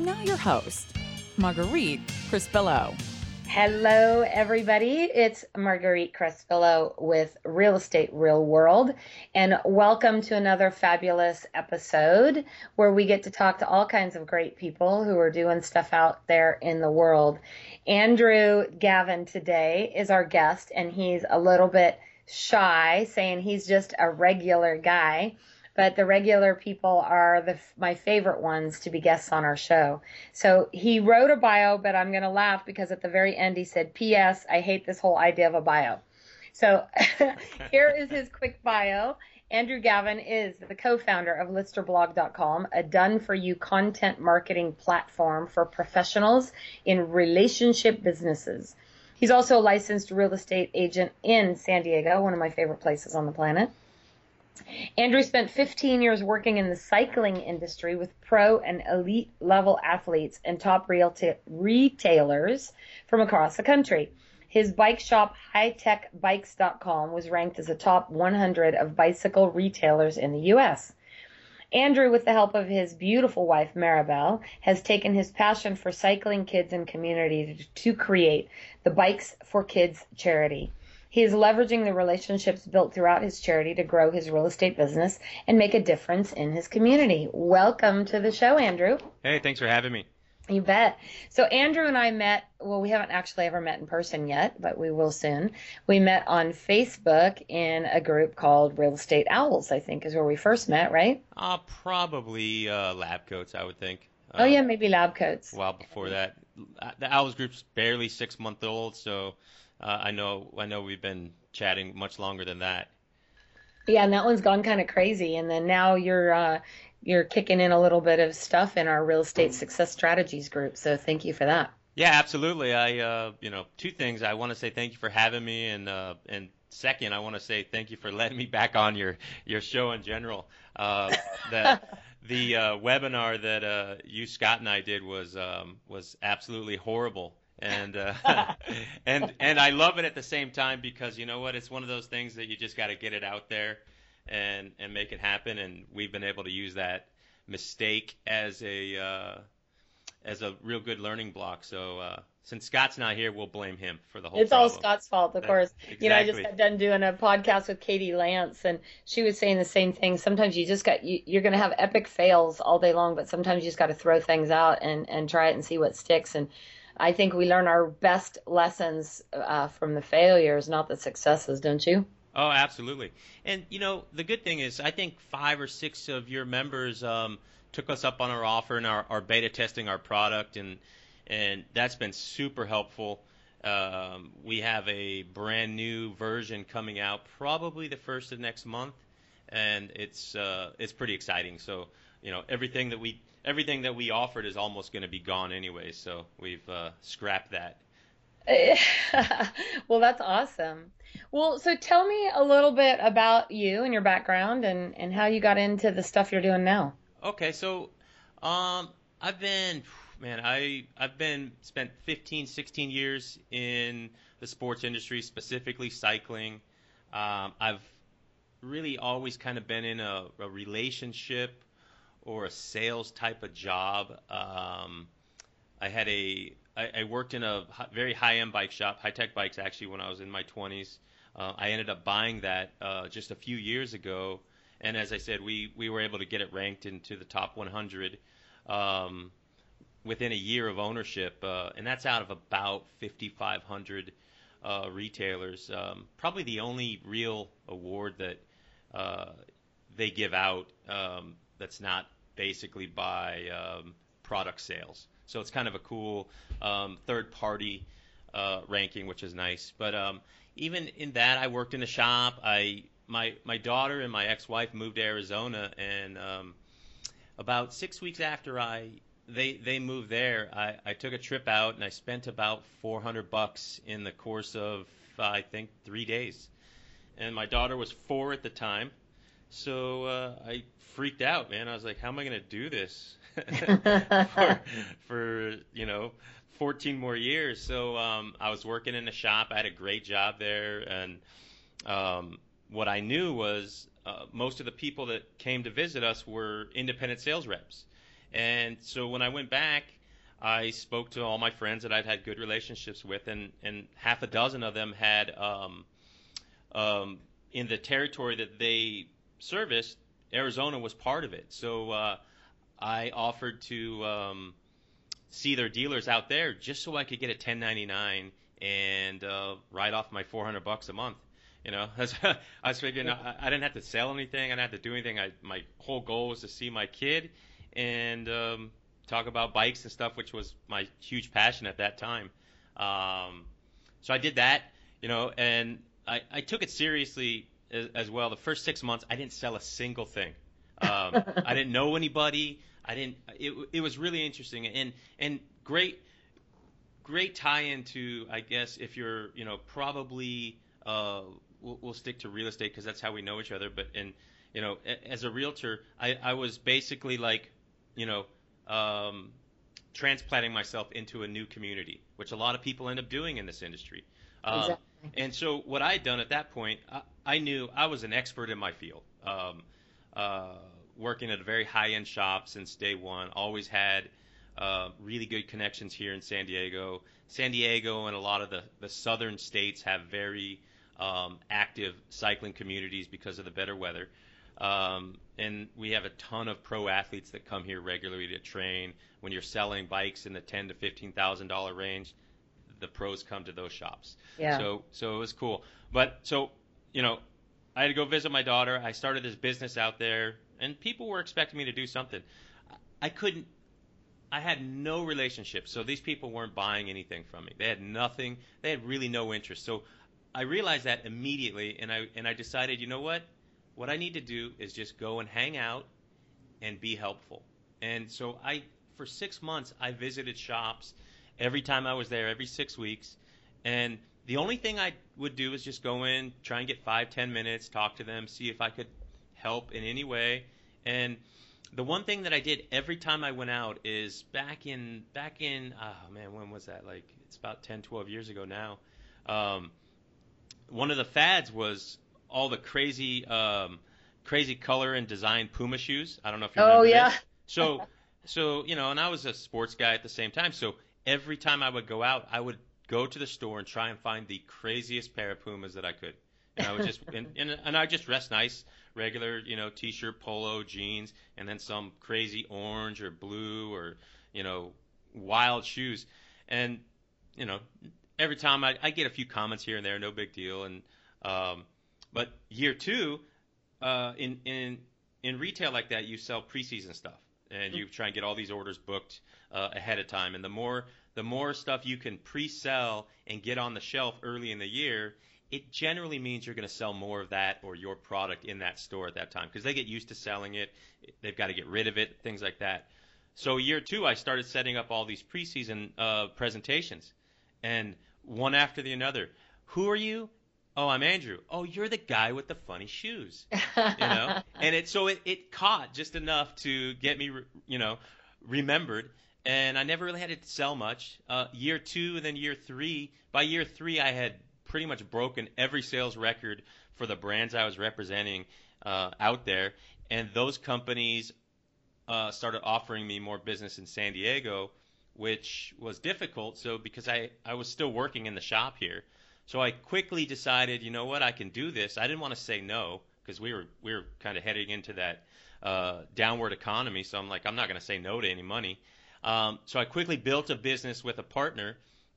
Now, your host, Marguerite Crispillo. Hello, everybody. It's Marguerite Crispillo with Real Estate Real World, and welcome to another fabulous episode where we get to talk to all kinds of great people who are doing stuff out there in the world. Andrew Gavin today is our guest, and he's a little bit shy, saying he's just a regular guy but the regular people are the my favorite ones to be guests on our show. So he wrote a bio, but I'm going to laugh because at the very end he said, "P.S. I hate this whole idea of a bio." So here is his quick bio. Andrew Gavin is the co-founder of listerblog.com, a done-for-you content marketing platform for professionals in relationship businesses. He's also a licensed real estate agent in San Diego, one of my favorite places on the planet. Andrew spent 15 years working in the cycling industry with pro and elite level athletes and top retailers from across the country. His bike shop, hightechbikes.com, was ranked as a top 100 of bicycle retailers in the U.S. Andrew, with the help of his beautiful wife, Maribel, has taken his passion for cycling kids and community to create the Bikes for Kids charity. He is leveraging the relationships built throughout his charity to grow his real estate business and make a difference in his community. Welcome to the show, Andrew. Hey, thanks for having me. You bet. So Andrew and I met, well, we haven't actually ever met in person yet, but we will soon. We met on Facebook in a group called Real Estate Owls, I think is where we first met, right? Uh, probably uh, Lab Coats, I would think. oh, yeah, maybe Lab Coats. A while before that. The Owls group's barely six months old, so uh, I know I know we've been chatting much longer than that. Yeah, and that one's gone kind of crazy. And then now you're uh, you're kicking in a little bit of stuff in our real estate success strategies group. So thank you for that. Yeah, absolutely. I uh, you know two things. I want to say thank you for having me, and uh, and second, I want to say thank you for letting me back on your your show in general. Uh, the the uh, webinar that uh, you Scott and I did was um, was absolutely horrible and uh, and and I love it at the same time because you know what? It's one of those things that you just got to get it out there and and make it happen. And we've been able to use that mistake as a uh, as a real good learning block. So uh, since Scott's not here, we'll blame him for the whole. It's problem. all Scott's fault, of course. Exactly. You know, I just got done doing a podcast with Katie Lance, and she was saying the same thing. Sometimes you just got you, you're going to have epic fails all day long, but sometimes you just got to throw things out and and try it and see what sticks. And I think we learn our best lessons uh, from the failures, not the successes, don't you? Oh, absolutely. And you know, the good thing is, I think five or six of your members um, took us up on our offer and are, are beta testing our product, and and that's been super helpful. Um, we have a brand new version coming out probably the first of next month, and it's uh, it's pretty exciting. So you know, everything that we everything that we offered is almost going to be gone anyway. So we've uh, scrapped that. well, that's awesome. Well, so tell me a little bit about you and your background and, and how you got into the stuff you're doing now. Okay, so um, I've been, man, I I've been spent 15, 16 years in the sports industry, specifically cycling. Um, I've really always kind of been in a, a relationship or a sales type of job. Um, I had a I, I worked in a very high end bike shop, high tech bikes actually, when I was in my 20s. Uh, I ended up buying that uh, just a few years ago, and as I said, we we were able to get it ranked into the top 100 um, within a year of ownership, uh, and that's out of about 5,500 uh, retailers. Um, probably the only real award that uh, they give out um, that's not basically by um, product sales. So it's kind of a cool um, third party uh, ranking, which is nice. But um, even in that, I worked in a shop. I my my daughter and my ex-wife moved to Arizona, and um, about six weeks after I they they moved there, I, I took a trip out and I spent about 400 bucks in the course of I think three days, and my daughter was four at the time, so uh, I freaked out, man. I was like, how am I going to do this for for you know 14 more years? So um, I was working in a shop. I had a great job there, and um, what I knew was uh, most of the people that came to visit us were independent sales reps. And so when I went back, I spoke to all my friends that I'd had good relationships with, and, and half a dozen of them had, um, um, in the territory that they serviced, Arizona was part of it. So uh, I offered to um, see their dealers out there just so I could get a 1099 and uh, write off my 400 bucks a month. You know, I was figuring I, I didn't have to sell anything. I didn't have to do anything. I, my whole goal was to see my kid and um, talk about bikes and stuff, which was my huge passion at that time. Um, so I did that, you know, and I, I took it seriously as, well. The first six months, I didn't sell a single thing. Um, I didn't know anybody. I didn't. It, it was really interesting and and great, great tie into I guess if you're you know probably uh, we'll, we'll stick to real estate because that's how we know each other. But and you know, as a realtor, I, I was basically like, you know, um, transplanting myself into a new community, which a lot of people end up doing in this industry. Um, exactly. And so what I had done at that point, I, I knew I was an expert in my field. Um, uh, working at a very high-end shop since day one, always had uh, really good connections here in San Diego. San Diego and a lot of the, the southern states have very um, active cycling communities because of the better weather. Um, and we have a ton of pro athletes that come here regularly to train. When you're selling bikes in the ten to fifteen thousand dollar range, the pros come to those shops. Yeah. So so it was cool. But so you know, I had to go visit my daughter. I started this business out there, and people were expecting me to do something. I couldn't. I had no relationship, so these people weren't buying anything from me. They had nothing. They had really no interest. So I realized that immediately, and I and I decided, you know what? What I need to do is just go and hang out and be helpful. And so I, for six months, I visited shops every time I was there, every six weeks, and the only thing I would do is just go in, try and get five, ten minutes, talk to them, see if I could help in any way. And the one thing that I did every time I went out is back in back in oh man, when was that? Like it's about 10, 12 years ago now. Um, one of the fads was all the crazy um, crazy color and design Puma shoes. I don't know if you remember. Oh yeah. This. So so you know, and I was a sports guy at the same time. So every time I would go out, I would go to the store and try and find the craziest pair of Pumas that I could. And I would just and, and, and I just dress nice, regular, you know, t-shirt, polo, jeans, and then some crazy orange or blue or you know, wild shoes. And you know, every time I, I get a few comments here and there, no big deal. And um, but year two, uh, in in in retail like that, you sell preseason stuff, and you try and get all these orders booked uh, ahead of time. And the more the more stuff you can pre-sell and get on the shelf early in the year, it generally means you're going to sell more of that or your product in that store at that time because they get used to selling it. They've got to get rid of it, things like that. So year two, I started setting up all these preseason uh, presentations, and one after the another. Who are you? Oh, I'm Andrew. Oh, you're the guy with the funny shoes. You know, and it so it, it caught just enough to get me, you know, remembered. And I never really had to sell much. Uh, year two and then year three. By year three, I had pretty much broken every sales record for the brands I was representing uh, out there, and those companies uh, started offering me more business in San Diego, which was difficult. So because I I was still working in the shop here, so I quickly decided, you know what, I can do this. I didn't want to say no because we were we were kind of heading into that uh, downward economy. So I'm like, I'm not going to say no to any money. Um, so I quickly built a business with a partner,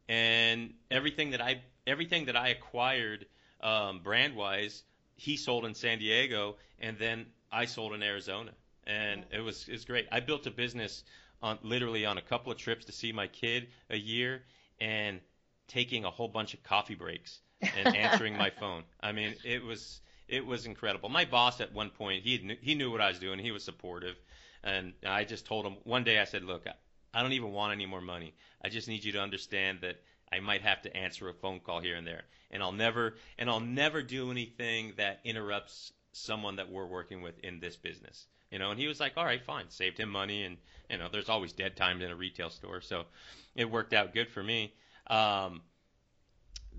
and everything that I everything that I acquired um, brand wise, he sold in San Diego, and then I sold in Arizona, and it was it was great. I built a business on literally on a couple of trips to see my kid a year, and taking a whole bunch of coffee breaks and answering my phone. I mean, it was it was incredible. My boss at one point he knew, he knew what I was doing. He was supportive, And I just told him one day I said, look, I don't even want any more money. I just need you to understand that I might have to answer a phone call here and there, and I'll never and I'll never do anything that interrupts someone that we're working with in this business. You know, and he was like, "All right, fine." Saved him money, and you know, there's always dead times in a retail store, so it worked out good for me. Um,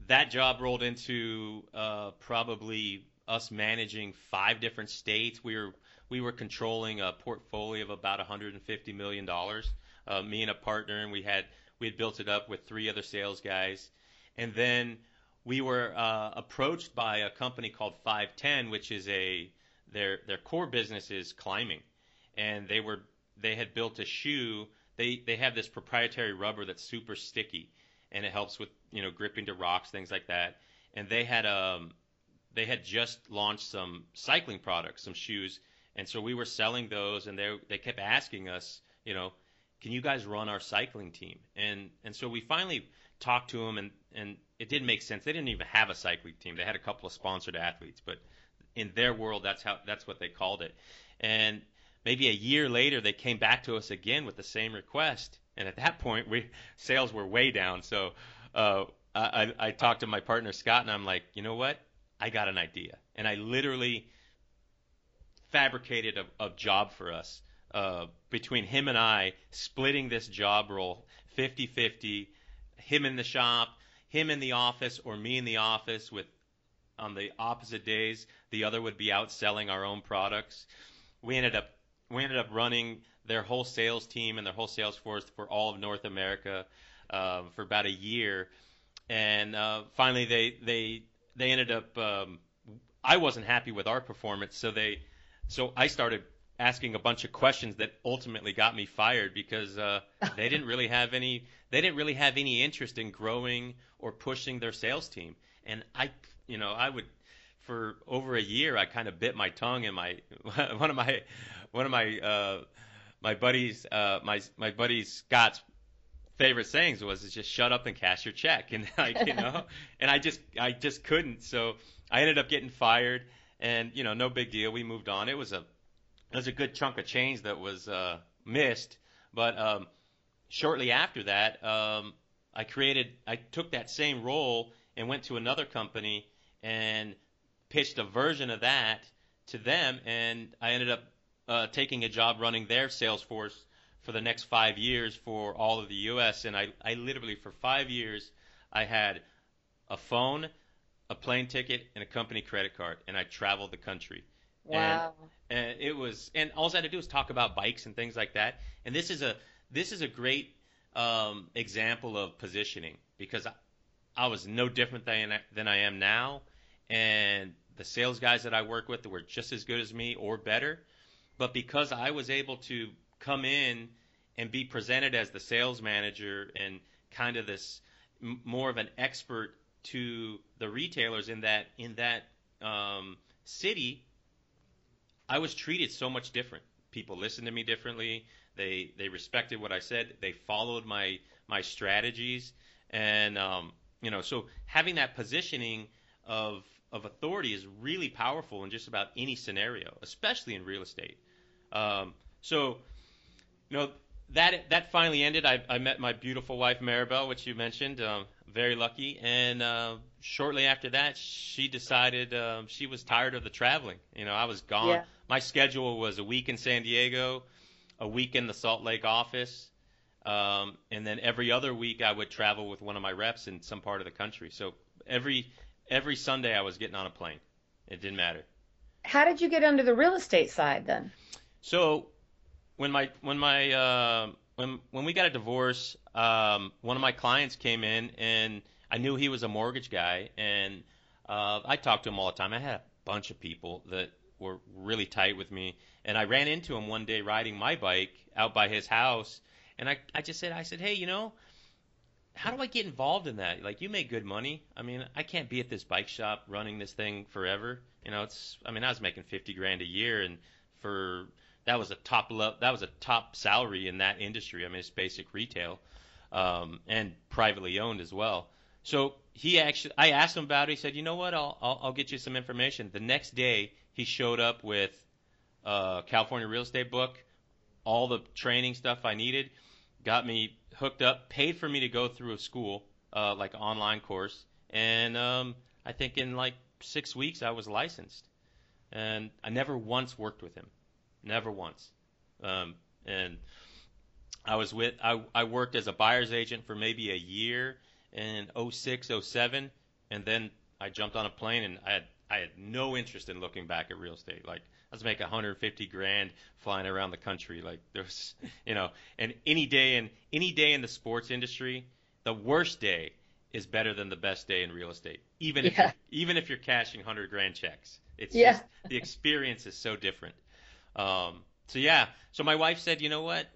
that job rolled into uh, probably us managing five different states. We were we were controlling a portfolio of about 150 million dollars. Uh, me and a partner, and we had we had built it up with three other sales guys, and then we were uh, approached by a company called 510, which is a their their core business is climbing, and they were they had built a shoe. They they have this proprietary rubber that's super sticky, and it helps with you know gripping to rocks, things like that. And they had um they had just launched some cycling products, some shoes, and so we were selling those, and they they kept asking us, you know, can you guys run our cycling team? And and so we finally talked to them, and and it didn't make sense. They didn't even have a cycling team. They had a couple of sponsored athletes, but in their world, that's how that's what they called it. And maybe a year later, they came back to us again with the same request. And at that point, we sales were way down. So uh, I, I talked to my partner Scott, and I'm like, you know what? I got an idea, and I literally fabricated a, a job for us uh, between him and I, splitting this job role 50-50, him in the shop, him in the office, or me in the office with on the opposite days. The other would be out selling our own products. We ended up we ended up running their whole sales team and their whole sales force for all of North America uh, for about a year, and uh, finally they they they ended up. Um, I wasn't happy with our performance, so they so I started asking a bunch of questions that ultimately got me fired because uh, they didn't really have any they didn't really have any interest in growing or pushing their sales team. And I, you know, I would for over a year I kind of bit my tongue and my one of my one of my uh, my buddies uh, my my buddy Scott's favorite sayings was is just shut up and cash your check. And like you know and I just I just couldn't. So I ended up getting fired and you know no big deal. We moved on. It was a there's a good chunk of change that was uh, missed. But um, shortly after that, um, I created, I took that same role and went to another company and pitched a version of that to them, and I ended up uh, taking a job running their sales force for the next five years for all of the U.S. And I, I literally, for five years, I had a phone, a plane ticket, and a company credit card, and I traveled the country. Wow. And, and it was, and all I had to do was talk about bikes and things like that. And this is a this is a great um, example of positioning because I, I was no different than than I am now, and the sales guys that I work with were just as good as me or better. But because I was able to come in and be presented as the sales manager and kind of this m- more of an expert to the retailers in that in that um, city, I was treated so much different. People listened to me differently. They they respected what I said. They followed my my strategies, and um, you know, so having that positioning of of authority is really powerful in just about any scenario, especially in real estate. Um, so, you know, that that finally ended. I, I met my beautiful wife Maribel, which you mentioned. Um, very lucky. And uh, shortly after that, she decided um, she was tired of the traveling. You know, I was gone. Yeah. My schedule was a week in San Diego, a week in the Salt Lake office, um, and then every other week I would travel with one of my reps in some part of the country. So every every Sunday I was getting on a plane. It didn't matter. How did you get under the real estate side then? So when my when my uh, when when we got a divorce, um, one of my clients came in and I knew he was a mortgage guy, and uh, I talked to him all the time. I had a bunch of people that were really tight with me, and I ran into him one day riding my bike out by his house, and I I just said I said, hey, you know. How do I get involved in that? Like, you make good money. I mean, I can't be at this bike shop running this thing forever. You know, it's. I mean, I was making fifty grand a year, and for that was a top level, that was a top salary in that industry. I mean, it's basic retail, um, and privately owned as well. So he actually, I asked him about it. He said, you know what, I'll, I'll, I'll get you some information. The next day, he showed up with a California real estate book, all the training stuff I needed, got me hooked up, paid for me to go through a school, uh, like online course, and um, I think in like six weeks I was licensed, and I never once worked with him, never once, um, and I was with I, I worked as a buyer's agent for maybe a year in 06, 07, and then I jumped on a plane and I had I had no interest in looking back at real estate. Like I was making 150 grand flying around the country. Like there's, you know, and any day in any day in the sports industry, the worst day is better than the best day in real estate. Even yeah. if you're, even if you're cashing 100 grand checks, it's yeah. just the experience is so different. Um, so yeah, so my wife said, you know what,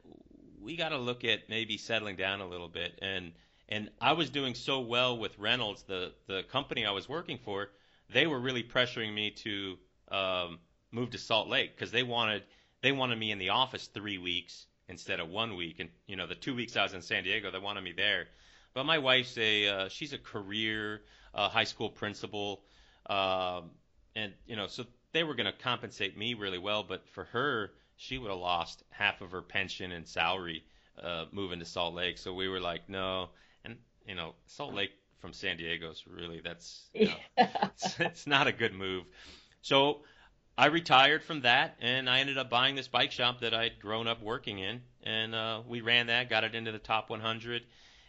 we got to look at maybe settling down a little bit and and I was doing so well with Reynolds, the the company I was working for. They were really pressuring me to um, move to Salt Lake because they wanted they wanted me in the office three weeks instead of one week. And you know, the two weeks I was in San Diego, they wanted me there. But my wife's a uh, she's a career uh, high school principal, um, and you know, so they were going to compensate me really well. But for her, she would have lost half of her pension and salary uh, moving to Salt Lake. So we were like, no. And you know, Salt Lake from San Diego is really that's you know, it's, it's not a good move. So I retired from that, and I ended up buying this bike shop that I'd grown up working in, and uh, we ran that, got it into the top 100,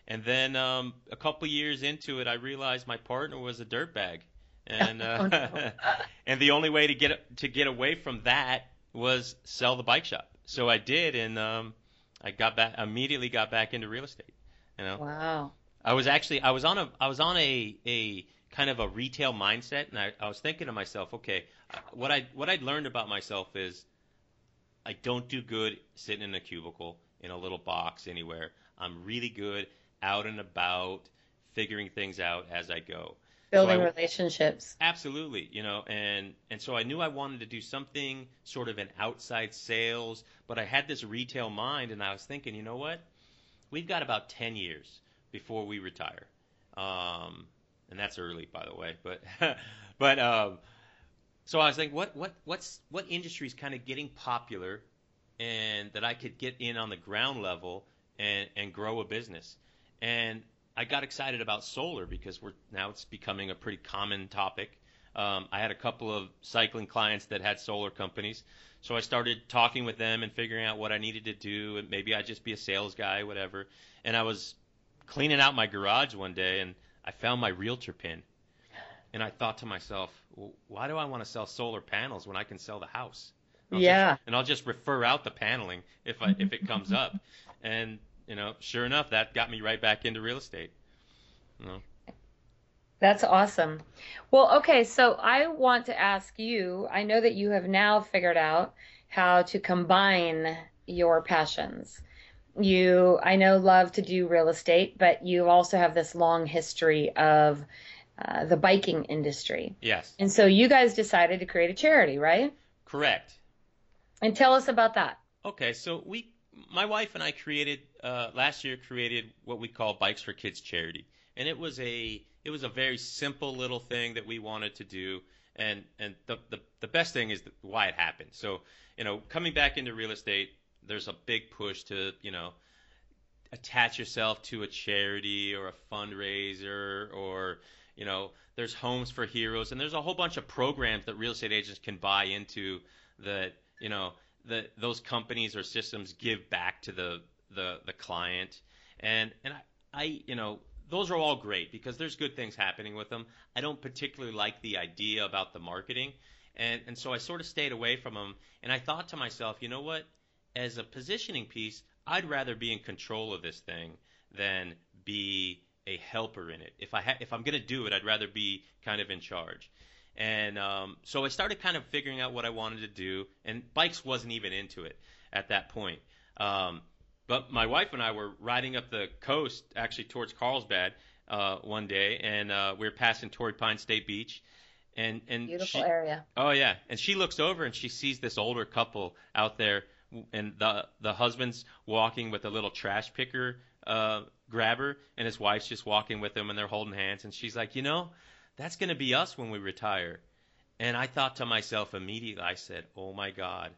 and then um, a couple years into it, I realized my partner was a dirtbag, and uh, oh, no. and the only way to get to get away from that was sell the bike shop. So I did, and um, I got back immediately got back into real estate. You know. Wow. I was actually I was on a I was on a a kind of a retail mindset, and I, I was thinking to myself, okay, what I what I'd learned about myself is I don't do good sitting in a cubicle in a little box anywhere. I'm really good out and about, figuring things out as I go. Building so I, relationships. Absolutely, you know, and and so I knew I wanted to do something sort of an outside sales, but I had this retail mind, and I was thinking, you know what? We've got about ten years before we retire. Um, and that's early, by the way. But but um, so I was thinking, what what what's what industry is kind of getting popular, and that I could get in on the ground level and and grow a business. And I got excited about solar because we're now it's becoming a pretty common topic. Um, I had a couple of cycling clients that had solar companies, so I started talking with them and figuring out what I needed to do, and maybe I'd just be a sales guy, whatever. And I was cleaning out my garage one day, and I found my realtor pin, and I thought to myself, well, why do I want to sell solar panels when I can sell the house? And yeah. Just, and I'll just refer out the paneling if I if it comes up, and you know, sure enough, that got me right back into real estate. You know? That's awesome. Well, okay, so I want to ask you. I know that you have now figured out how to combine your passions you I know love to do real estate, but you also have this long history of uh, the biking industry. Yes. And so you guys decided to create a charity, right? Correct. And tell us about that. Okay, so we, my wife and I created uh, last year created what we call Bikes for Kids charity, and it was a it was a very simple little thing that we wanted to do, and and the the, the best thing is why it happened. So you know, coming back into real estate, there's a big push to you know attach yourself to a charity or a fundraiser or you know there's homes for heroes. And there's a whole bunch of programs that real estate agents can buy into that you know that those companies or systems give back to the the the client and and I, I you know those are all great because there's good things happening with them. I don't particularly like the idea about the marketing and and so I sort of stayed away from them and I thought to myself, you know what? as a positioning piece, I'd rather be in control of this thing than be a helper in it. If I ha- if I'm going to do it, I'd rather be kind of in charge. And um, so I started kind of figuring out what I wanted to do, and bikes wasn't even into it at that point. Um, but my wife and I were riding up the coast, actually towards Carlsbad, uh, one day, and uh, we were passing Torrey Pine State Beach, and and beautiful she, area. Oh yeah, and she looks over and she sees this older couple out there and the the husband's walking with a little trash picker uh, grabber, and his wife's just walking with him, and they're holding hands, and she's like, you know, that's going to be us when we retire. And I thought to myself immediately, I said, oh my God,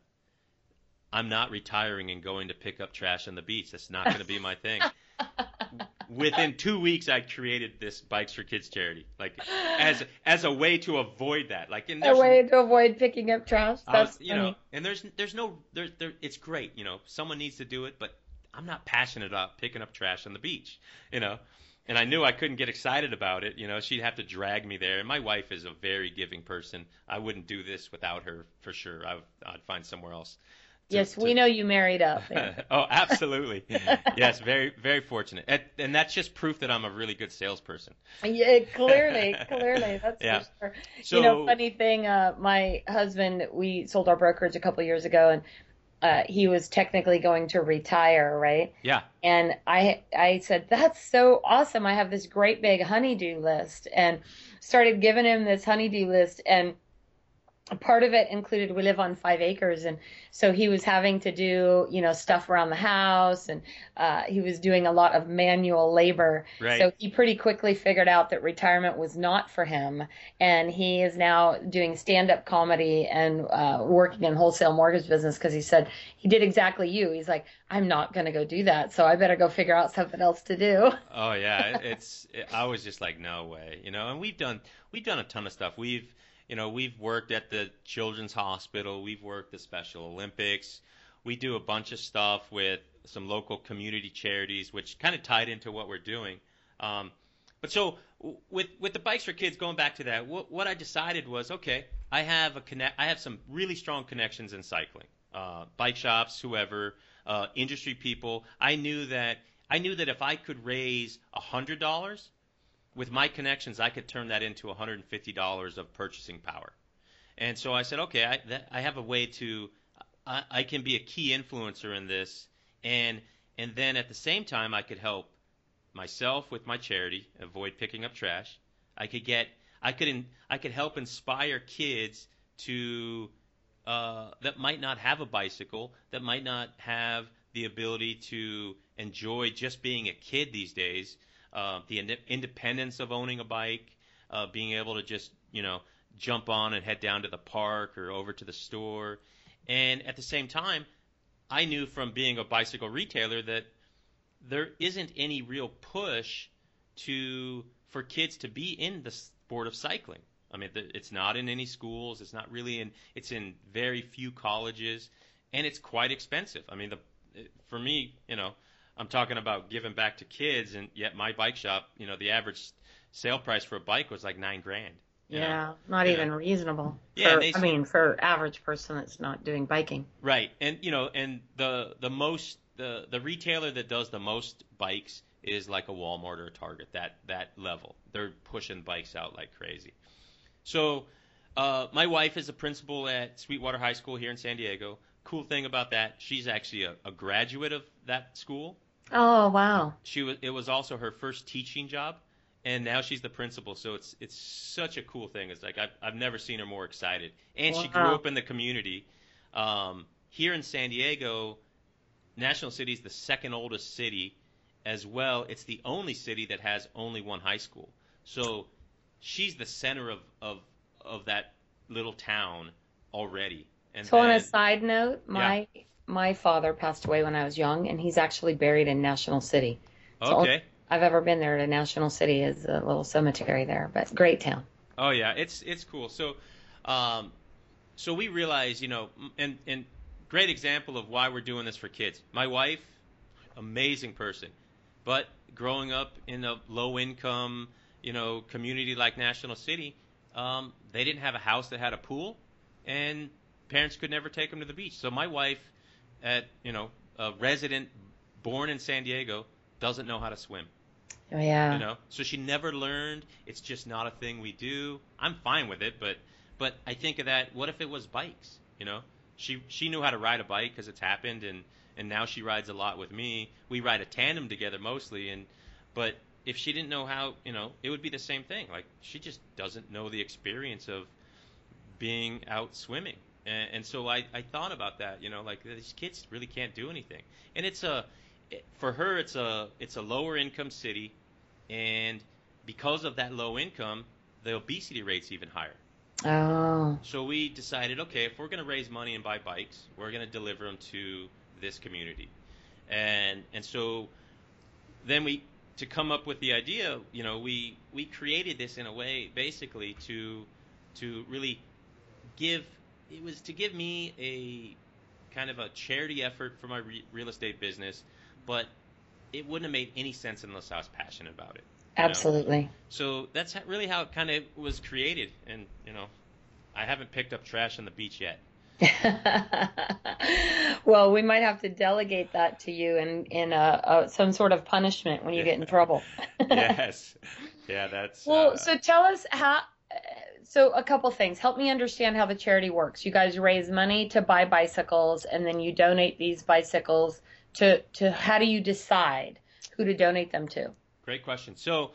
I'm not retiring and going to pick up trash on the beach. That's not going to be my thing. Within two weeks, I created this Bikes for Kids charity, like as as a way to avoid that. Like, and A way to avoid picking up trash. That's was- you funny. know, and there's there's no there there. It's great, you know. Someone needs to do it, but I'm not passionate about picking up trash on the beach, you know. And I knew I couldn't get excited about it, you know. She'd have to drag me there. And my wife is a very giving person. I wouldn't do this without her for sure. I, I'd find somewhere else. to- yes, to- we know you married up. oh, absolutely. yes, very very fortunate. And, and that's just proof that I'm a really good salesperson. Yeah, clearly, clearly, that's Yeah. for sure. So you know, funny thing, uh, my husband, we sold our brokerage a couple years ago, and uh, he was technically going to retire, right? yeah, And I, I said, that's so awesome. I have this great big honeydew list, and started giving him this honeydew list, and part of it included we live on five acres and so he was having to do you know stuff around the house and uh, he was doing a lot of manual labor Right. so he pretty quickly figured out that retirement was not for him and he is now doing stand-up comedy and uh, working in wholesale mortgage business because he said he did exactly you he's like i'm not going to go do that so i better go figure out something else to do Oh yeah, it's. It, I was just like, no way, you know. And we've done we've done a ton of stuff. We've you know we've worked at the Children's Hospital. We've worked the Special Olympics. We do a bunch of stuff with some local community charities, which kind of tied into what we're doing. Um, but so with with the bikes for kids, going back to that, what, what I decided was okay. I have a connect. I have some really strong connections in cycling, uh, bike shops, whoever, uh, industry people. I knew that I knew that if I could raise hundred dollars with my connections, I could turn that into $150 of purchasing power. And so I said, okay, I, that, I have a way to, I, I can be a key influencer in this, and and then at the same time, I could help myself with my charity, avoid picking up trash. I could get, I could, in, I could help inspire kids to uh, that might not have a bicycle, that might not have the ability to enjoy just being a kid these days, uh, the ind- independence of owning a bike, uh, being able to just you know jump on and head down to the park or over to the store, and at the same time, I knew from being a bicycle retailer that there isn't any real push to for kids to be in the sport of cycling. I mean, it's not in any schools. It's not really in. It's in very few colleges, and it's quite expensive. I mean, the for me, you know, I'm talking about giving back to kids, and yet my bike shop, you know, the average sale price for a bike was like nine grand. you know? yeah not Yeah. even reasonable Yeah, for, they- i mean for average person that's not doing biking Right, and you know, and the the most the the retailer that does the most bikes is like a Walmart or a Target. That that level, they're pushing bikes out like crazy. So, uh, my wife is a principal at Sweetwater High School here in San Diego. Cool thing about that, she's actually a, a graduate of that school. Oh wow She was it was also her first teaching job, and now she's the principal. So it's it's such a cool thing. It's like I've I've never seen her more excited, and she grew up in the community. Um, here in San Diego, National City is the second oldest city, as well. It's the only city that has only one high school. So she's the center of of of that little town already. And so on a side note my my father passed away when i was young and he's actually buried in national city so- okay. i've ever been there to national city is a little cemetery there but great town Oh yeah, it's it's cool. So, um, so we realize, you know, and and great example of why we're doing this for kids. My wife, amazing person, but growing up in a low income, you know, community like National City, um, they didn't have a house that had a pool, and parents could never take them to the beach. So my wife, at you know, a resident born in San Diego, doesn't know how to swim. Oh yeah. You know? So she never learned it's just not a thing we do. I'm fine with it but but i think of that what if it was bikes you know? She she knew how to ride a bike because it's happened and and now she rides a lot with me. We ride a tandem together mostly and but if she didn't know how you know it would be the same thing. Like she just doesn't know the experience of being out swimming and, and so I, I thought about that you know like these kids really can't do anything and it's a for her it's a it's a lower income city and because of that low income the obesity rate's even higher Oh. So we decided, okay, if we're going to raise money and buy bikes, we're going to deliver them to this community. And and so then we to come up with the idea, you know, we we created this in a way basically to to really give it was to give me a kind of a charity effort for my re- real estate business, but it wouldn't have made any sense unless I was passionate about it. you know? Absolutely. So that's really how it kind of was created, and you know, I haven't picked up trash on the beach yet. well, we might have to delegate that to you in in a, a some sort of punishment when you get in trouble. yes, yeah, that's. Well, uh, so tell us how. So a couple things. Help me understand how the charity works. You guys raise money to buy bicycles, and then you donate these bicycles to to. How do you decide who to donate them to? Great question. So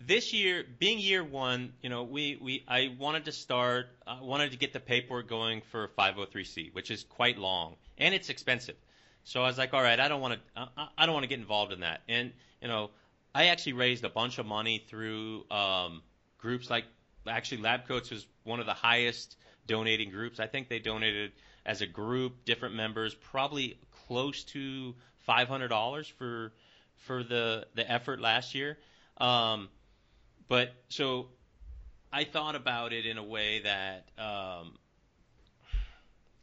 this year, being year one, you know, we, we I wanted to start, I wanted to get the paperwork going for 503c, which is quite long and it's expensive. So I was like, all right, I don't want to, I, I don't want to get involved in that. And you know, I actually raised a bunch of money through um, groups like, actually, Lab Coats was one of the highest donating groups. I think they donated as a group, different members, probably close to $500 for for the the effort last year. Um, but so I thought about it in a way that um,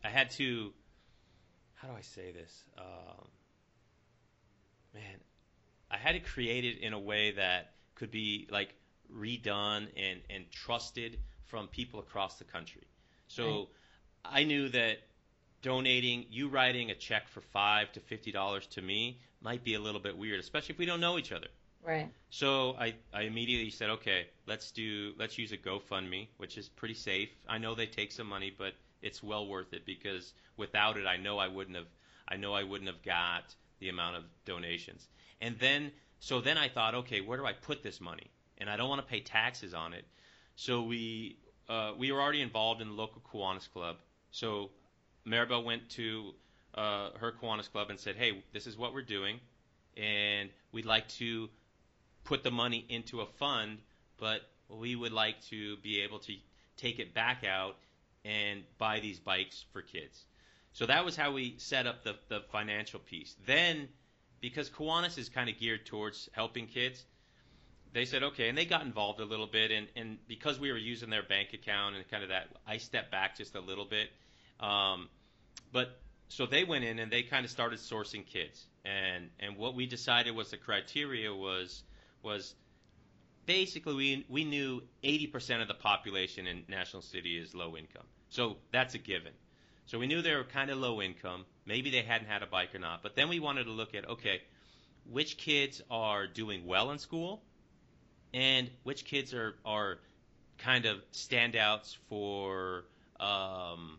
I had to. How do I say this? Um, man, I had to create it in a way that could be like redone and and trusted from people across the country. So Right. I knew that donating, you writing a check for five to fifty dollars to me might be a little bit weird, especially if we don't know each other. Right. So I, I immediately said, okay, let's do let's use a GoFundMe, which is pretty safe. I know they take some money, but it's well worth it because without it, I know I wouldn't have I know I wouldn't have got the amount of donations. And then so then I thought, okay, where do I put this money? And I don't want to pay taxes on it. So we uh, we were already involved in the local Kiwanis Club. So Maribel went to uh, her Kiwanis Club and said, hey, this is what we're doing, and we'd like to put the money into a fund, but we would like to be able to take it back out and buy these bikes for kids. So that was how we set up the, the financial piece. Then, because Kiwanis is kind of geared towards helping kids, they said, okay, and they got involved a little bit. And, and because we were using their bank account and kind of that, I stepped back just a little bit. Um, but so they went in and they kind of started sourcing kids. And, and what we decided was the criteria was was basically we we knew 80% of the population in National City is low income. So that's a given. So we knew they were kind of low income. Maybe they hadn't had a bike or not. But then we wanted to look at okay, which kids are doing well in school and which kids are are kind of standouts for um,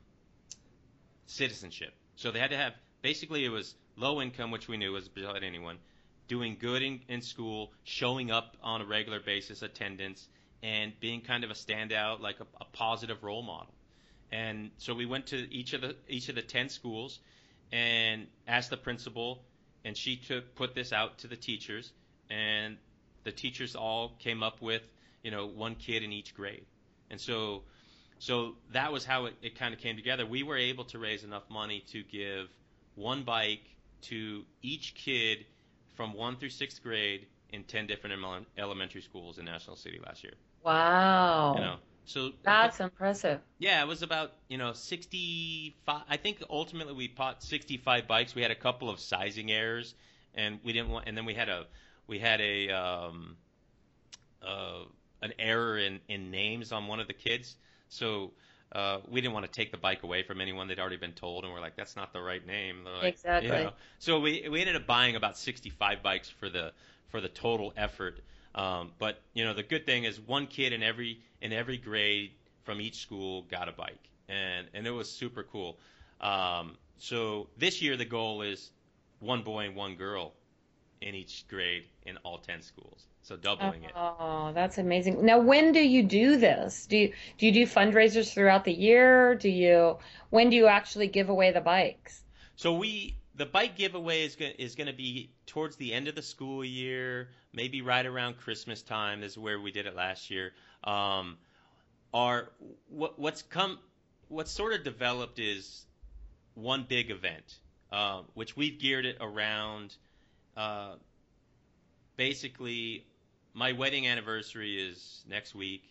citizenship. So they had to have basically it was low income, which we knew was about anyone, doing good in, in school, showing up on a regular basis, attendance, and being kind of a standout, like a, a positive role model. And so we went to each of the each of the ten schools and asked the principal, and she took put this out to the teachers, and the teachers all came up with you know one kid in each grade, and so so that was how it, it kind of came together. We were able to raise enough money to give one bike to each kid from one through sixth grade in ten different elementary schools in National City last year. Wow. You know, so That's impressive. yeah, it was about you know 65. I think ultimately we bought 65 bikes. We had a couple of sizing errors, and we didn't want. And then we had a we had a um, uh, an error in in names on one of the kids. So uh, we didn't want to take the bike away from anyone. They'd already been told, and we're like, that's not the right name. Like, Exactly. You know. So we we ended up buying about 65 bikes for the for the total effort. Um, but you know the good thing is one kid in every in every grade from each school got a bike, and and it was super cool. Um, so this year the goal is one boy and one girl in each grade in all 10 schools. So doubling it. Oh, that's amazing. Now, when do you do this? Do you do you do fundraisers throughout the year? Do you when do you actually give away the bikes? So we the bike giveaway is going is going to be towards the end of the school year, maybe right around Christmas time. This is where we did it last year. Um, our what, what's come, what's sort of developed is one big event, uh, which we've geared it around. Uh, basically, my wedding anniversary is next week.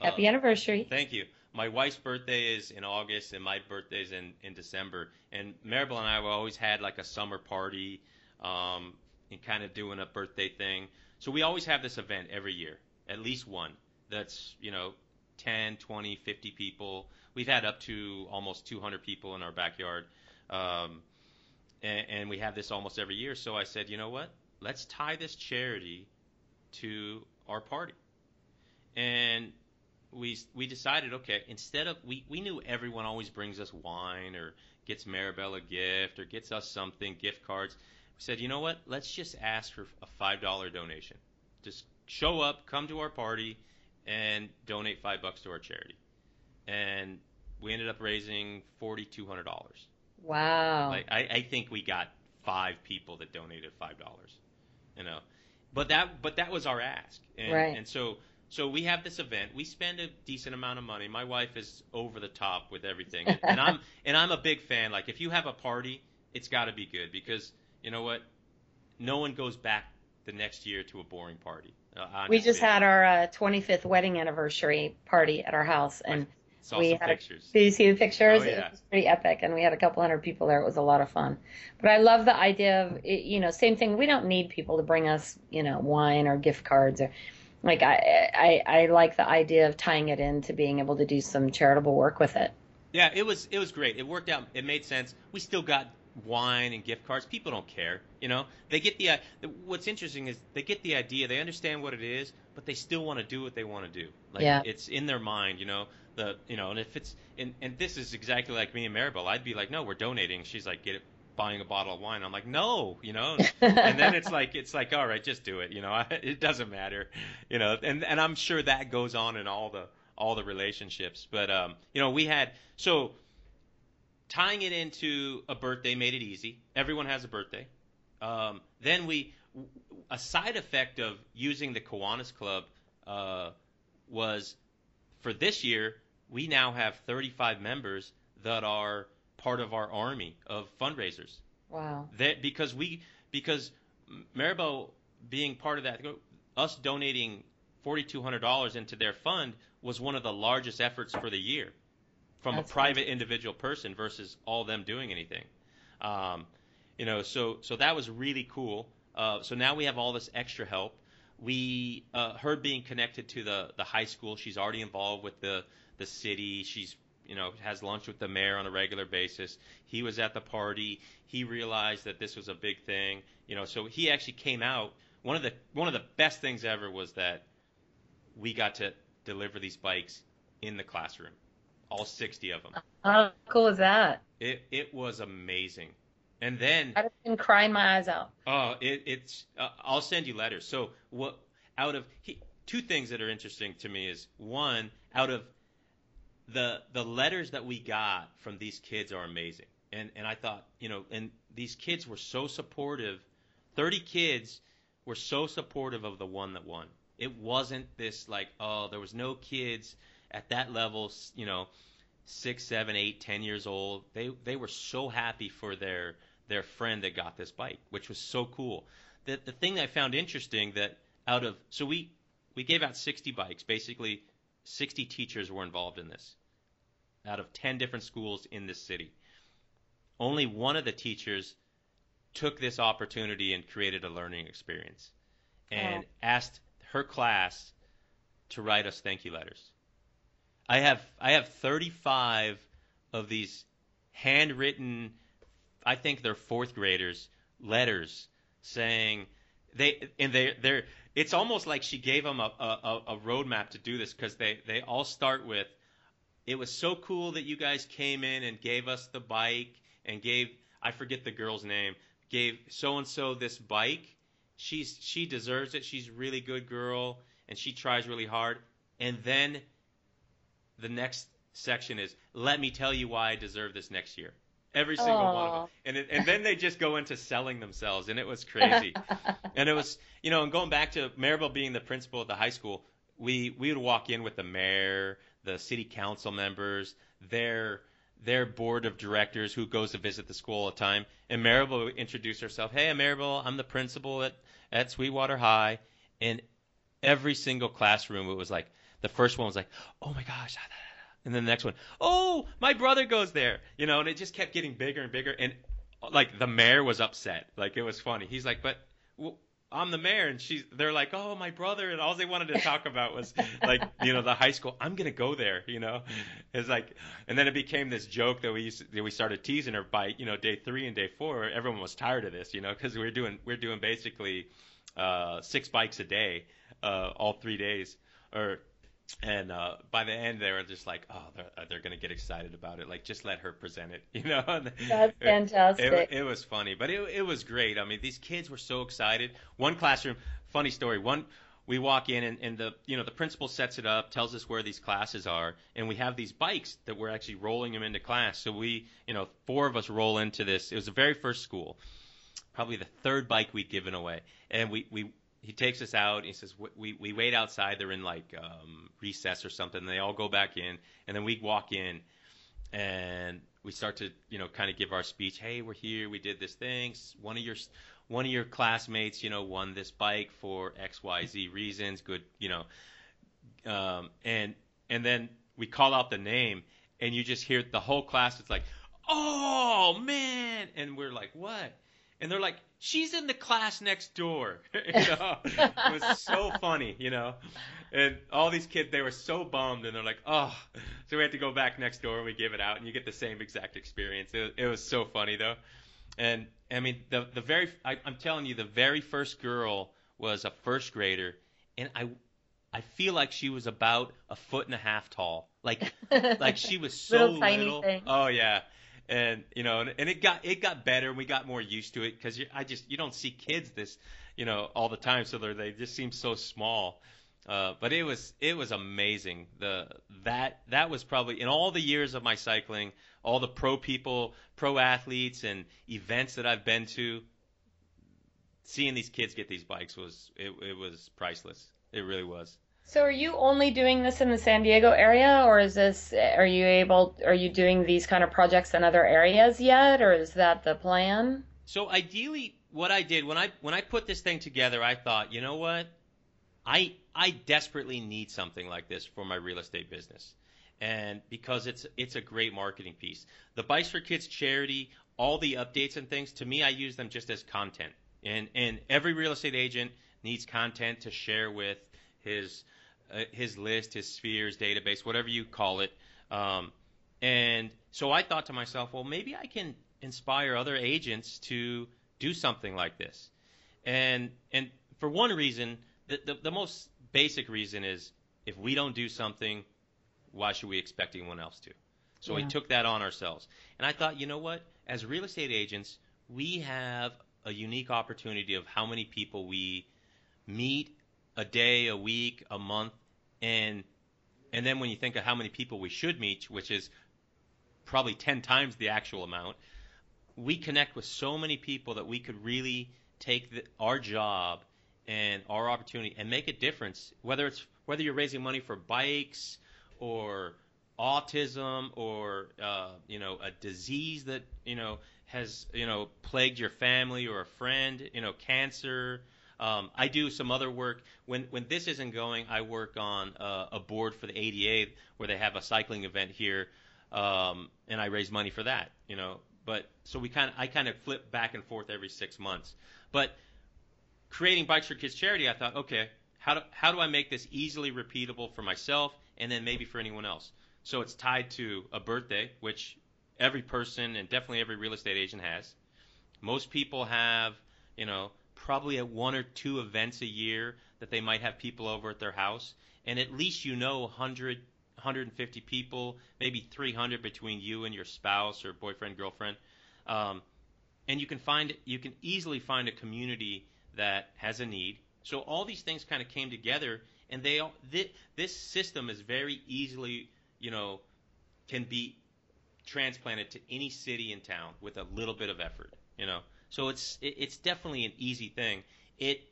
Happy Uh, anniversary. Thank you. My wife's birthday is in August, and my birthday's in in December. And Maribel and I have always had like a summer party, um, and kind of doing a birthday thing. So we always have this event every year, at least one. That's you know, 10, 20, 50 people. We've had up to almost 200 people in our backyard, um, and, and we have this almost every year. So I said, you know what? Let's tie this charity to our party, and we we decided okay instead of we we knew everyone always brings us wine or gets Maribel a gift or gets us something gift cards. We said you know what? Let's just ask for a five dollar donation. Just show up come to our party and donate five bucks to our charity. And we ended up raising forty two hundred dollars Wow. like I, I think we got five people that donated five dollars you know. But that but that was our ask. And, Right. and so so we have this event. We spend a decent amount of money. My wife is over the top with everything. And, and i'm and i'm a big fan. Like if you have a party it's got to be good because you know what? No one goes back the next year to a boring party. Uh, we just had our uh, 25th wedding anniversary party at our house, and saw we had pictures did you see the pictures? Oh, yeah. It was pretty epic, and we had a couple hundred people there. It was a lot of fun. But I love the idea of, you know, same thing. We don't need people to bring us, you know, wine or gift cards or. Like I, I, I like the idea of tying it into being able to do some charitable work with it. Yeah, it was it was great. It worked out. It made sense. We still got wine and gift cards. People don't care, you know. They get the, uh, the what's interesting is they get the idea. They understand what it is, but they still want to do what they want to do. Like Yeah. it's in their mind, you know. The you know, and if it's and and this is exactly like me and Maribel. I'd be like, no, we're donating. She's like, get it. Buying a bottle of wine, I'm like, no, you know, and then it's like, it's like, all right, just do it, you know, it doesn't matter, you know, and and I'm sure that goes on in all the all the relationships. But um, you know, we had so tying it into a birthday made it easy. Everyone has a birthday. Um, then we a side effect of using the Kiwanis Club uh, was for this year we now have 35 members that are part of our army of fundraisers. Wow. that because we because Maribel being part of that us donating $4200 into their fund was one of the largest efforts for the year from That's a private individual person versus all them doing anything. Um, you know so so that was really cool. Uh, so now we have all this extra help. We uh, her being connected to the the high school she's already involved with the the city she's you know has lunch with the mayor on a regular basis he was at the party he realized that this was a big thing you know so he actually came out one of the one of the best things ever was that we got to deliver these bikes in the classroom all 60 of them How cool is that? it it was amazing and then I'd have been crying my eyes out. Oh, it, it's. Uh, I'll send you letters. So what? Out of he, two things that are interesting to me is one out of the the letters that we got from these kids are amazing. And and I thought you know, and these kids were so supportive. Thirty kids were so supportive of the one that won. It wasn't this like oh there was no kids at that level you know six seven eight ten years old they they were so happy for their their friend that got this bike which was so cool the the thing I found interesting that out of so we we gave out 60 bikes basically 60 teachers were involved in this out of 10 different schools in this city only one of the teachers took this opportunity and created a learning experience and Oh. asked her class to write us thank you letters. I have I have 35 of these handwritten I think they're fourth graders letters saying they and they they're it's almost like she gave them a a, a roadmap to do this because they they all start with it was so cool that you guys came in and gave us the bike and gave I forget the girl's name gave so and so this bike. She's she deserves it. She's a really good girl and she tries really hard. And then the next section is let me tell you why I deserve this next year every single one of them and it, and then they just go into selling themselves and it was crazy and it was you know and going back to Maribel being the principal at the high school we we would walk in with the mayor the city council members, their their board of directors who goes to visit the school all the time. And Maribel would introduce herself. Hey, I'm Maribel. I'm the principal at, at Sweetwater High. And every single classroom, it was like, the first one was like, oh my gosh. Ah, And then the next one, oh, my brother goes there. You know, and it just kept getting bigger and bigger. And like the mayor was upset. Like it was funny. He's like, but well, I'm the mayor, and she's they're like, oh, my brother, and all they wanted to talk about was like, you know, the high school. I'm gonna go there, you know. It's like, and then it became this joke that we used to, that we started teasing her by, you know, day three and day four. Everyone was tired of this, you know, because we're doing we're doing basically uh, six bikes a day, uh, all three days, or and uh, by the end they were just like, oh, they're, uh, they're gonna get excited about it. Like, just let her present it, you know. That's fantastic. It, it, was funny, but it it was great. I mean, these kids were so excited. One classroom, funny story. One, we walk in and, and the you know the principal sets it up, tells us where these classes are, and we have these bikes that we're actually rolling them into class. So we, you know, four of us roll into this. It was the very first school, probably the third bike we'd given away, and we we he takes us out. He says we we wait outside. They're in like um, recess or something. They all go back in, and then we walk in, and we start to you know kind of give our speech. Hey, we're here. We did this thing. One of your one of your classmates, you know, won this bike for X Y Z reasons. Good, you know, um, and and then we call out the name, and you just hear the whole class. It's like, oh man, and we're like, what? And they're like, "She's in the class next door." you know, it was so funny, you know. And all these kids, they were so bummed, and they're like, "Oh," so we had to go back next door and we give it out, and you get the same exact experience. It, it was so funny though, and I mean, the the very, I, I'm telling you, the very first girl was a first grader, and I I feel like she was about a foot and a half tall. Like like she was so little. little. Oh yeah and you know, and, and it got it got better. and We got more used to it because I just you don't see kids this, you know, all the time, so they just seem so small. Uh, but it was it was amazing. The that that was probably in all the years of my cycling, all the pro people, pro athletes, and events that I've been to. Seeing these kids get these bikes was it, it was priceless. It really was. So are you only doing this in the San Diego area or is this are you able are you doing these kind of projects in other areas yet or is that the plan? So ideally what I did when I when I put this thing together I thought, you know what? I I desperately need something like this for my real estate business. And because it's it's a great marketing piece. The Bikes for Kids charity, all the updates and things, to me I use them just as content. And and every real estate agent needs content to share with his his list, his spheres database, whatever you call it. Um, and so I thought to myself, well, maybe I can inspire other agents to do something like this. And and for one reason, the, the, the most basic reason is if we don't do something, why should we expect anyone else to? So yeah. we took that on ourselves. And I thought, you know what? As real estate agents, we have a unique opportunity of how many people we meet a day, a week, a month, and and then when you think of how many people we should meet, which is probably 10 times the actual amount, we connect with so many people that we could really take the, our job and our opportunity and make a difference. Whether it's whether you're raising money for bikes or autism or uh, you know a disease that you know has you know plagued your family or a friend, you know cancer, um, I do some other work when when this isn't going. I work on uh, a board for the ADA where they have a cycling event here, um, and I raise money for that. You know, but so we kind of I kind of flip back and forth every six months. But creating Bikes for Kids charity, I thought, okay, how do how do I make this easily repeatable for myself and then maybe for anyone else? So it's tied to a birthday, which every person and definitely every real estate agent has. Most people have, you know, probably at one or two events a year that they might have people over at their house, and at least you know 100, 150 people, maybe 300 between you and your spouse or boyfriend, girlfriend, um, and you can find you can easily find a community that has a need. So all these things kind of came together, and they all, this, this system is very easily, you know, can be transplanted to any city and town with a little bit of effort, you know. So it's it, it's definitely an easy thing. It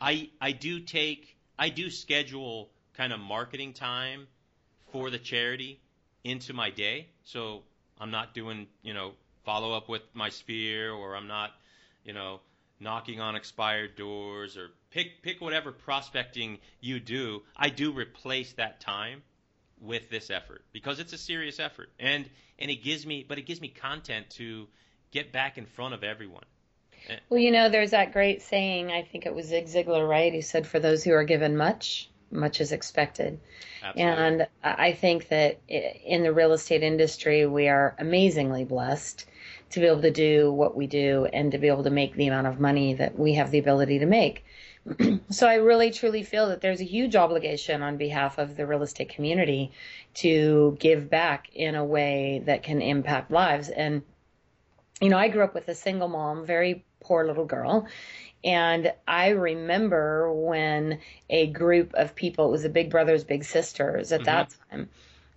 I I do take I do schedule kind of marketing time for the charity into my day. So I'm not doing, you know, follow up with my sphere or I'm not, you know, knocking on expired doors or pick pick whatever prospecting you do. I do replace that time with this effort because it's a serious effort and and it gives me but it gives me content to get back in front of everyone. Eh. Well, you know, there's that great saying, I think it was Zig Ziglar, right? He said, For those who are given much, much is expected. Absolutely. And I think that in the real estate industry, we are amazingly blessed to be able to do what we do and to be able to make the amount of money that we have the ability to make. so I really truly feel that there's a huge obligation on behalf of the real estate community to give back in a way that can impact lives. And, you know, I grew up with a single mom, very poor little girl. And I remember when a group of people, it was the Big Brothers Big Sisters at mm-hmm. that time,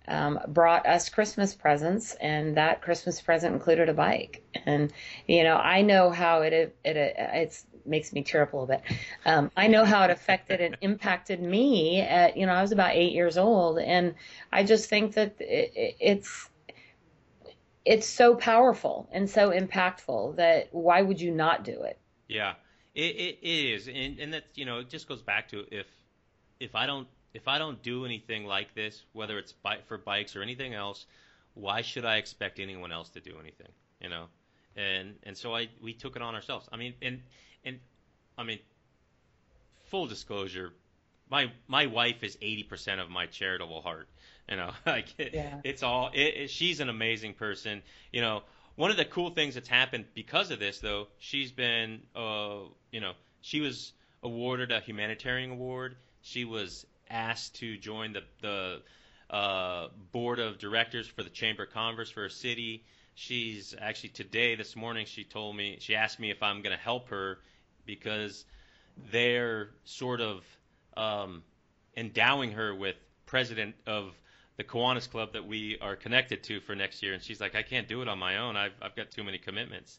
um, brought us Christmas presents, and that Christmas present included a bike. And you know, I know how it it, it it's makes me tear up a little bit. Um, I know how it affected and impacted me. At you know, I was about eight years old, and I just think that it, it's it's so powerful and so impactful that why would you not do it? Yeah, it, it is, and and that you know it just goes back to if if I don't if I don't do anything like this, whether it's for bikes or anything else, why should I expect anyone else to do anything? You know, and and so I we took it on ourselves. I mean, and and I mean, full disclosure, my my wife is eighty percent of my charitable heart. You know, like it, yeah. it's all. It, it, she's an amazing person. You know, one of the cool things that's happened because of this, though, she's been, uh, you know, she was awarded a humanitarian award. She was asked to join the the uh, board of directors for the Chamber of Commerce for her city. She's actually today, this morning, she told me, she asked me if I'm going to help her because they're sort of um, endowing her with president of the Kiwanis Club that we are connected to for next year, and she's like, I can't do it on my own. I've I've got too many commitments.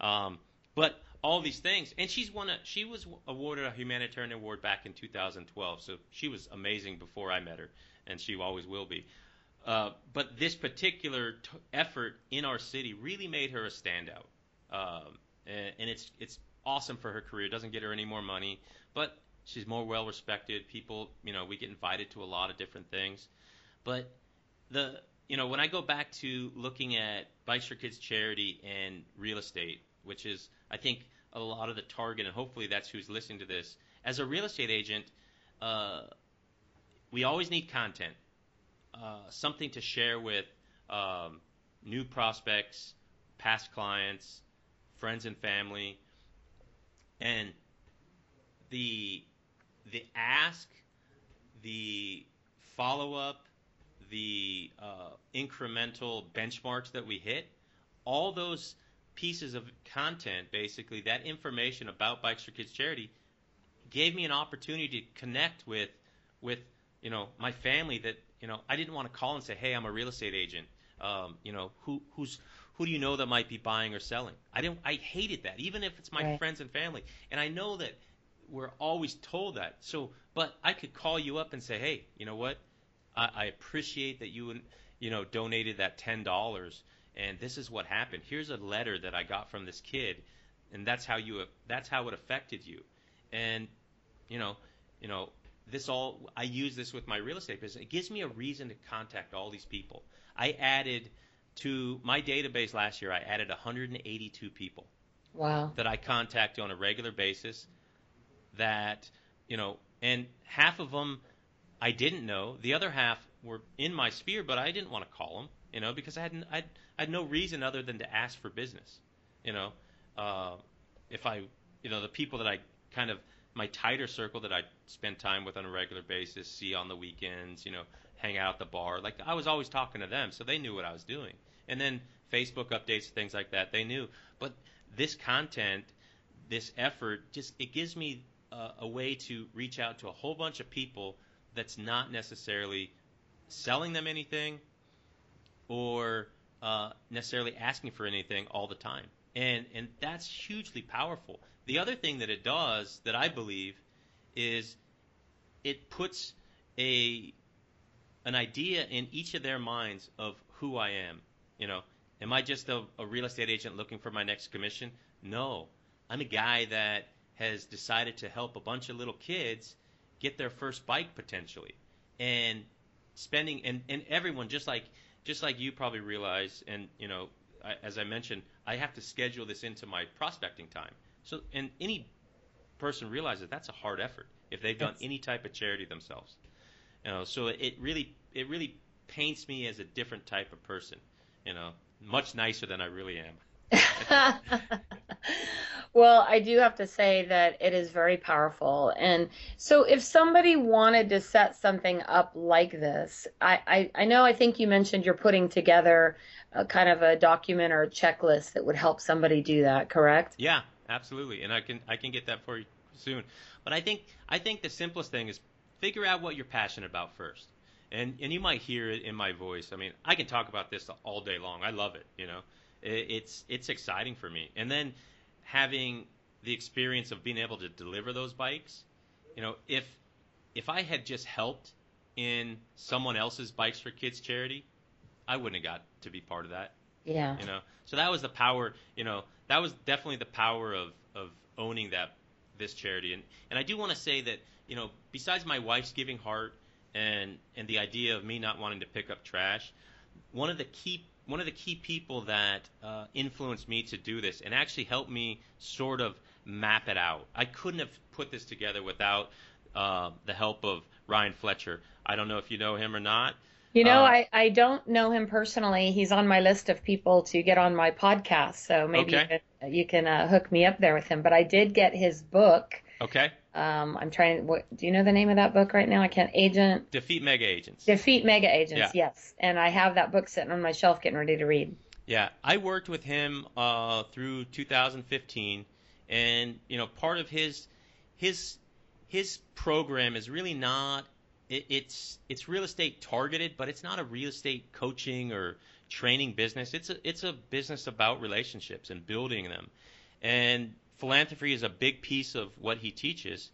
Um, but all these things, and she's won a she was awarded a humanitarian award back in 2012, so she was amazing before I met her, and she always will be. Uh, but this particular t- effort in our city really made her a standout, um, and, and it's it's awesome for her career. It doesn't get her any more money, but she's more well respected. People, you know, we get invited to a lot of different things. But the you know when I go back to looking at Bikes for Kids charity and real estate, which is I think a lot of the target, and hopefully that's who's listening to this. As a real estate agent, uh, we always need content, uh, something to share with um, new prospects, past clients, friends and family, and the the ask, the follow up, the uh, incremental benchmarks that we hit, all those pieces of content, basically, that information about Bikes for Kids charity, gave me an opportunity to connect with, with you know, my family that you know I didn't want to call and say, hey, I'm a real estate agent. Um, you know, who who's who do you know that might be buying or selling? I didn't. I hated that, even if it's my right. friends and family. And I know that we're always told that. So, but I could call you up and say, hey, you know what? I, I appreciate that you you know donated that ten dollars, and this is what happened. Here's a letter that I got from this kid, and that's how you that's how it affected you, and you know you know this all I use this with my real estate business. It gives me a reason to contact all these people. I added to my database last year. I added 182 people. Wow. That I contact on a regular basis. That you know, and half of them I didn't know. The other half were in my sphere, but I didn't want to call them, you know, because I had I had no reason other than to ask for business, you know. Uh, if I, you know, the people that I kind of my tighter circle that I spend time with on a regular basis, see on the weekends, you know, hang out at the bar. Like I was always talking to them, so they knew what I was doing. And then Facebook updates, things like that, they knew. But this content, this effort, just it gives me a, a way to reach out to a whole bunch of people that's not necessarily selling them anything or uh, necessarily asking for anything all the time. And, and that's hugely powerful. The other thing that it does that I believe is it puts a an idea in each of their minds of who I am. You know, am I just a, a real estate agent looking for my next commission? No, I'm a guy that has decided to help a bunch of little kids get their first bike potentially, and spending and, and everyone just like just like you probably realize, and you know, I, as I mentioned, I have to schedule this into my prospecting time. So, and any person realizes that's a hard effort if they've done any type of charity themselves. You know, so it really it really paints me as a different type of person. You know, much nicer than I really am. well, I do have to say that it is very powerful. And so, if somebody wanted to set something up like this, I, I, I know I think you mentioned you're putting together a kind of a document or a checklist that would help somebody do that, correct? Yeah, absolutely, and I can I can get that for you soon. But I think I think the simplest thing is figure out what you're passionate about first. And and you might hear it in my voice. I mean, I can talk about this all day long. I love it, you know. It, it's it's exciting for me. And then having the experience of being able to deliver those bikes, you know, if if I had just helped in someone else's bikes for kids charity, I wouldn't have got to be part of that. Yeah. you know? So that was the power you know that was definitely the power of of owning that this charity. And and I do want to say that you know besides my wife's giving heart and and the idea of me not wanting to pick up trash one of the key one of the key people that uh, influenced me to do this and actually helped me sort of map it out I couldn't have put this together without uh, the help of Ryan Fletcher I don't know if you know him or not You know, Uh, I, I don't know him personally. He's on my list of people to get on my podcast, so maybe you can, you can uh, hook me up there with him. But I did get his book. Okay Um, I'm trying. What, do you know the name of that book right now? I can't. Agent defeat mega agents Defeat Mega Agents. Yeah. Yes, and I have that book sitting on my shelf, getting ready to read. Yeah, I worked with him uh, through 2015, and you know, part of his his his program is really not. It, it's it's real estate targeted, but it's not a real estate coaching or training business. It's a it's a business about relationships and building them, and philanthropy is a big piece of what he teaches.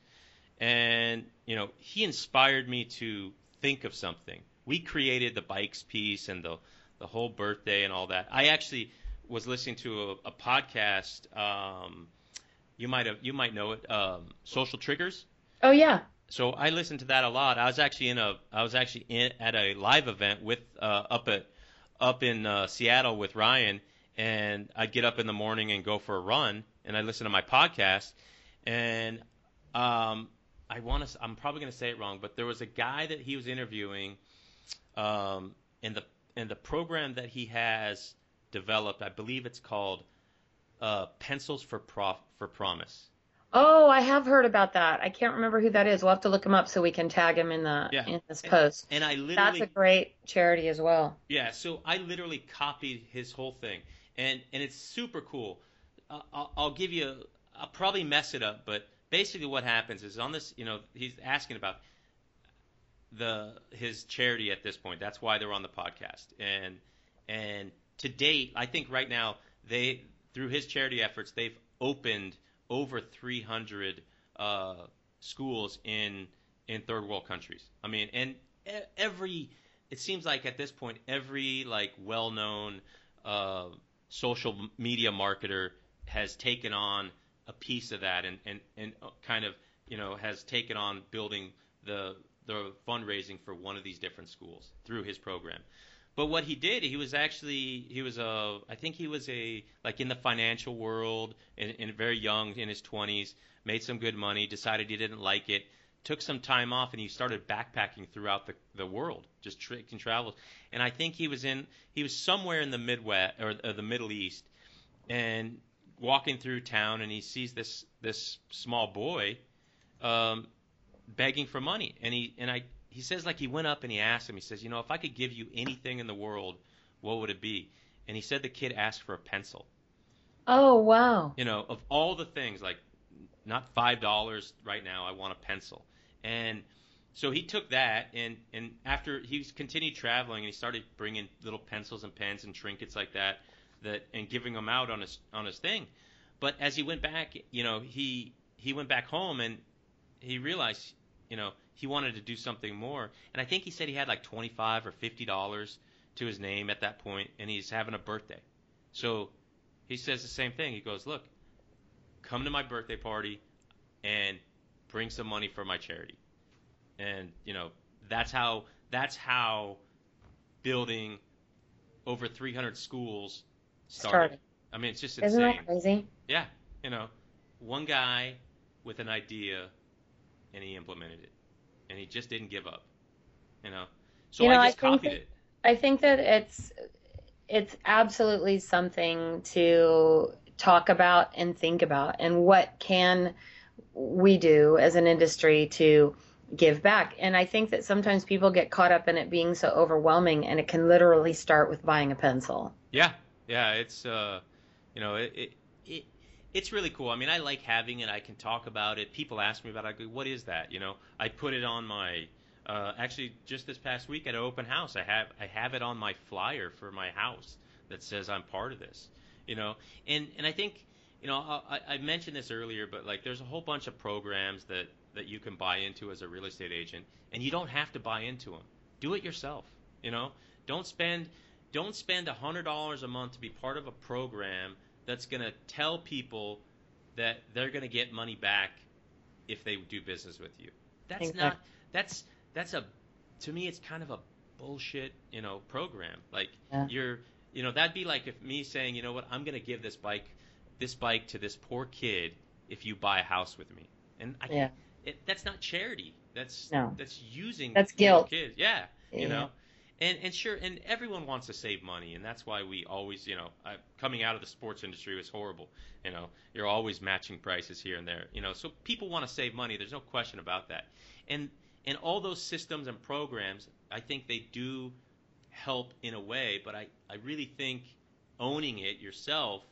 And you know, he inspired me to think of something. We created the bikes piece and the the whole birthday and all that. I actually was listening to a, a podcast. Um, you might have you might know it. Um, Social Triggers. Oh yeah. So I listened to that a lot. I was actually in a I was actually in, at a live event with uh, up at up in uh, Seattle with Ryan, and I'd get up in the morning and go for a run, and I listen to my podcast, and um, I want to I'm probably going to say it wrong, but there was a guy that he was interviewing, um, in the in the program that he has developed. I believe it's called uh, Pencils for Prof for Promise. Oh, I have heard about that. I can't remember who that is. We'll have to look him up so we can tag him in the Yeah. in this post. And I literally That's a great charity as well. Yeah, so I literally copied his whole thing, and and it's super cool. I'll, I'll give you, I'll probably mess it up, but basically what happens is on this, you know, he's asking about the his charity at this point. That's why they're on the podcast, and and to date, I think right now they through his charity efforts they've opened over 300 uh, schools in in third world countries. I mean, and every it seems like at this point every like well-known uh, social media marketer has taken on a piece of that and and and kind of you know has taken on building the the fundraising for one of these different schools through his program. But what he did, he was actually he was a I think he was a like in the financial world and, and very young in his 20s, made some good money, decided he didn't like it, took some time off and he started backpacking throughout the the world, just taking travels. And I think he was in he was somewhere in the Midwest or, or the Middle East and walking through town and he sees this this small boy um, begging for money. And he and I he says like he went up and he asked him he says you know if I could give you anything in the world what would it be? And he said the kid asked for a pencil. Oh wow. you know of all the things like not five dollars right now I want a pencil. And so he took that and and after he continued traveling and he started bringing little pencils and pens and trinkets like that that and giving them out on his on his thing but as he went back you know he he went back home and he realized you know, he wanted to do something more. And I think he said he had like 25 or 50 dollars to his name at that point, and he's having a birthday. So he says the same thing. He goes, "Look, come to my birthday party and bring some money for my charity." And you know, that's how that's how building over 300 schools started. Started. I mean, it's just Isn't insane. that crazy? Yeah, you know, one guy with an idea, and he implemented it, and he just didn't give up. You know, so You know, I I just think copied that- it. I think that it's it's absolutely something to talk about and think about and what can we do as an industry to give back and i think that sometimes people get caught up in it being so overwhelming and it can literally start with buying a pencil Yeah, yeah, it's uh, you know, it, it it it's really cool. I mean, I like having it. I can talk about it. People ask me about it. I go, what is that? You know, I put it on my. Uh, actually, just this past week at an open house, I have I have it on my flyer for my house that says I'm part of this. You know, and and I think you know I, I mentioned this earlier, but like there's a whole bunch of programs that that you can buy into as a real estate agent, and you don't have to buy into them. Do it yourself. You know, don't spend don't spend a hundred dollars a month to be part of a program that's going to tell people that they're going to get money back if they do business with you. That's Exactly. not that's that's a to me it's kind of a bullshit, you know, program. Like Yeah. you're you know, that'd be like if me saying, you know what, I'm going to give this bike this bike to this poor kid if you buy a house with me. And I Yeah. it, that's not charity. That's No. that's using That's guilt. kids. Yeah, you Yeah. know. And and sure, and everyone wants to save money, and that's why we always, you know, I, coming out of the sports industry was horrible. You know, you're always matching prices here and there. You know, so people want to save money. There's no question about that. And and all those systems and programs, I think they do help in a way, but I I really think owning it yourself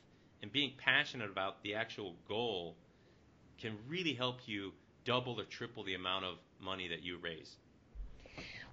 and being passionate about the actual goal can really help you double or triple the amount of money that you raise.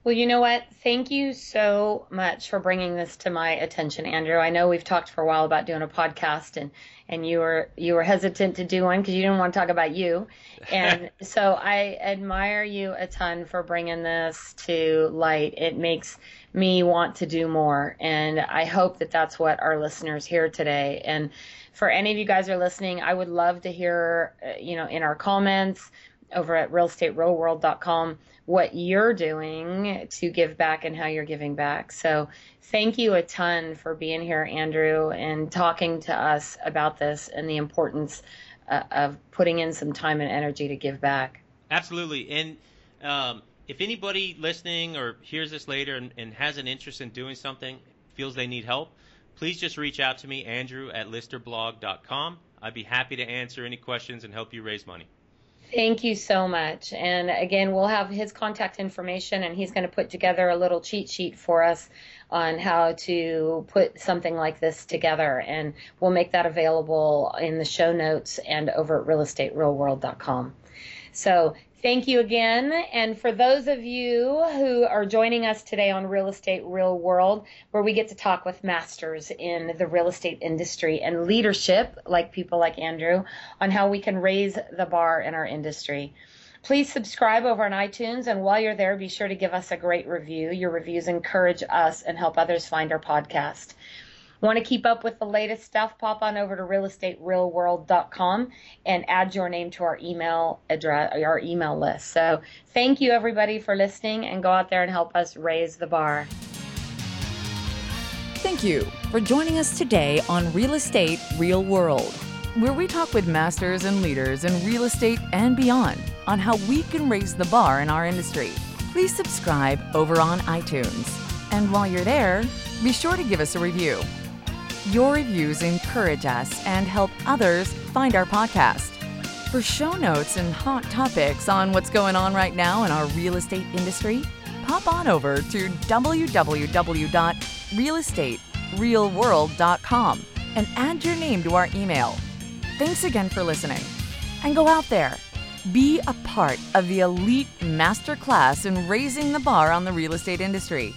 Well, you know what? Thank you so much for bringing this to my attention, Andrew. I know we've talked for a while about doing a podcast, and and you were you were hesitant to do one because you didn't want to talk about you, and so I admire you a ton for bringing this to light. It makes me want to do more, and I hope that that's what our listeners hear today. And for any of you guys who are listening, I would love to hear, uh, you know, in our comments over at realestaterealworld.com what you're doing to give back and how you're giving back. So thank you a ton for being here, Andrew, and talking to us about this and the importance uh, of putting in some time and energy to give back. Absolutely. And um, if anybody listening or hears this later and, and has an interest in doing something, feels they need help, please just reach out to me, Andrew at listerblog.com. I'd be happy to answer any questions and help you raise money. Thank you so much. And again, we'll have his contact information, and he's going to put together a little cheat sheet for us on how to put something like this together. And we'll make that available in the show notes and over at realestaterealworld.com. So thank you again. And for those of you who are joining us today on Real Estate Real World, where we get to talk with masters in the real estate industry and leadership, like people like Andrew, on how we can raise the bar in our industry. Please subscribe over on iTunes, and while you're there, be sure to give us a great review. Your reviews encourage us and help others find our podcast. Want to keep up with the latest stuff? Pop on over to realestaterealworld.com and add your name to our email address, our email list. So, thank you everybody for listening, and go out there and help us raise the bar. Thank you for joining us today on Real Estate Real World, where we talk with masters and leaders in real estate and beyond on how we can raise the bar in our industry. Please subscribe over on iTunes. And while you're there, be sure to give us a review. Your reviews encourage us and help others find our podcast. For show notes and hot topics on what's going on right now in our real estate industry, pop on over to www.realestaterealworld.com and add your name to our email. Thanks again for listening. And go out there, be a part of the elite masterclass in raising the bar on the real estate industry.